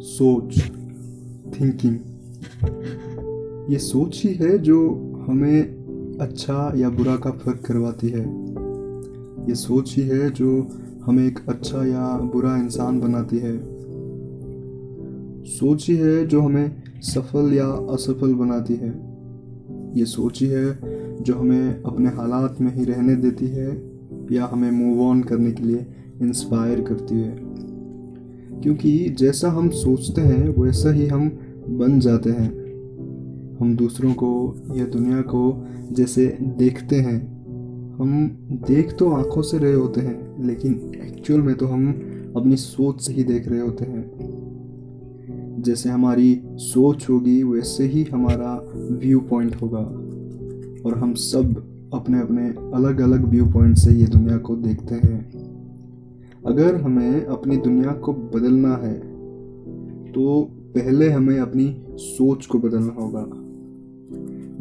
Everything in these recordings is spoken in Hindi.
सोच थिंकिंग ये सोच ही है जो हमें अच्छा या बुरा का फ़र्क करवाती है। ये सोच ही है जो हमें एक अच्छा या बुरा इंसान बनाती है। सोच ही है जो हमें सफल या असफल बनाती है। ये सोच ही है जो हमें अपने हालात में ही रहने देती है या हमें मूव ऑन करने के लिए इंस्पायर करती है। क्योंकि जैसा हम सोचते हैं, वैसा ही हम बन जाते हैं। हम दूसरों को या दुनिया को जैसे देखते हैं। हम देख तो आँखों से रहे होते हैं, लेकिन एक्चुअल में तो हम अपनी सोच से ही देख रहे होते हैं। जैसे हमारी सोच होगी, वैसे ही हमारा व्यू पॉइंट होगा। और हम सब अपने अपने अलग अलग व्यू पॉइंट से ये दुनिया को देखते हैं। अगर हमें अपनी दुनिया को बदलना है तो पहले हमें अपनी सोच को बदलना होगा।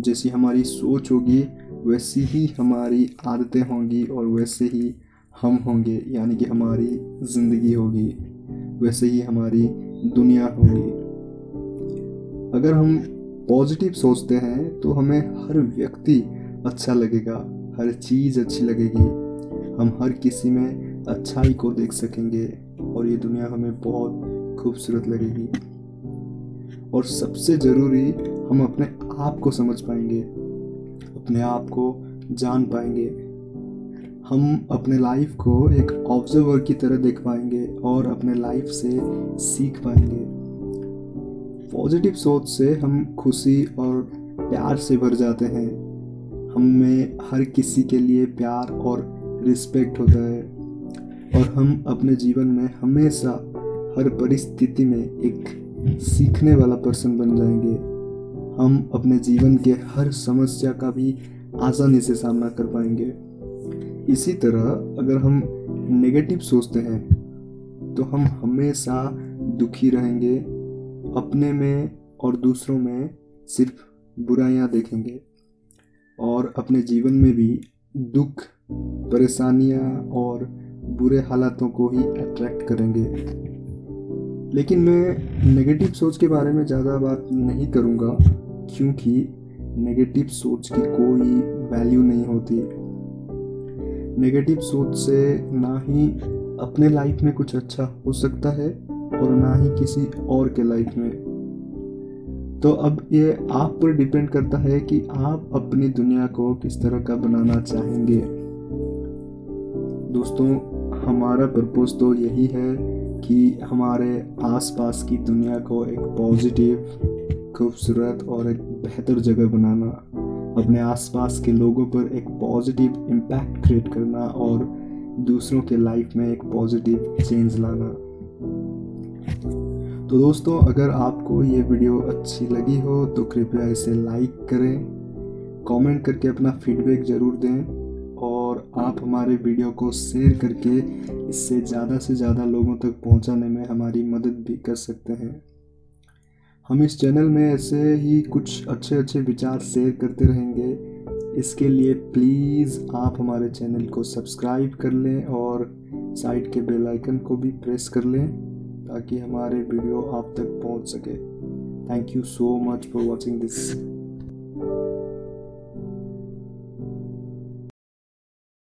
जैसी हमारी सोच होगी, वैसी ही हमारी आदतें होंगी और वैसे ही हम होंगे, यानी कि हमारी ज़िंदगी होगी, वैसे ही हमारी दुनिया होगी। अगर हम पॉजिटिव सोचते हैं तो हमें हर व्यक्ति अच्छा लगेगा, हर चीज़ अच्छी लगेगी। हम हर किसी में अच्छाई को देख सकेंगे और ये दुनिया हमें बहुत खूबसूरत लगेगी। और सबसे ज़रूरी हम अपने आप को समझ पाएँगे, अपने आप को जान पाएँगे। हम अपने लाइफ को एक ऑब्जर्वर की तरह देख पाएँगे और अपने लाइफ से सीख पाएँगे। पॉजिटिव सोच से हम खुशी और प्यार से भर जाते हैं। हम में हर किसी के लिए प्यार और रिस्पेक्ट होता है। और हम अपने जीवन में हमेशा हर परिस्थिति में एक सीखने वाला पर्सन बन जाएँगे। हम अपने जीवन के हर समस्या का भी आसानी से सामना कर पाएँगे। इसी तरह अगर हम नेगेटिव सोचते हैं तो हम हमेशा दुखी रहेंगे, अपने में और दूसरों में सिर्फ़ बुराइयाँ देखेंगे। और अपने जीवन में भी दुख, परेशानियाँ और बुरे हालातों को ही अट्रैक्ट करेंगे। लेकिन मैं नेगेटिव सोच के बारे में ज़्यादा बात नहीं करूँगा, क्योंकि नेगेटिव सोच की कोई वैल्यू नहीं होती। नेगेटिव सोच से ना ही अपने लाइफ में कुछ अच्छा हो सकता है, और ना ही किसी और के लाइफ में। तो अब ये आप पर डिपेंड करता है कि आप अपनी दुनिया को किस तरह का बनाना चाहेंगे। दोस्तों, हमारा पर्पस तो यही है कि हमारे आसपास की दुनिया को एक पॉजिटिव खूबसूरत और एक बेहतर जगह बनाना, अपने आसपास के लोगों पर एक पॉजिटिव इम्पैक्ट क्रिएट करना और दूसरों के लाइफ में एक पॉजिटिव चेंज लाना। तो दोस्तों, अगर आपको ये वीडियो अच्छी लगी हो तो कृपया इसे लाइक करें कमेंट करके अपना फीडबैक ज़रूर दें। आप हमारे वीडियो को शेयर करके इससे ज़्यादा से ज़्यादा लोगों तक पहुँचाने में हमारी मदद भी कर सकते हैं। हम इस चैनल में ऐसे ही कुछ अच्छे अच्छे विचार शेयर करते रहेंगे। इसके लिए प्लीज़ आप हमारे चैनल को सब्सक्राइब कर लें और साइड के बेल आइकन को भी प्रेस कर लें ताकि हमारे वीडियो आप तक पहुँच सके। Thank you so much for watching this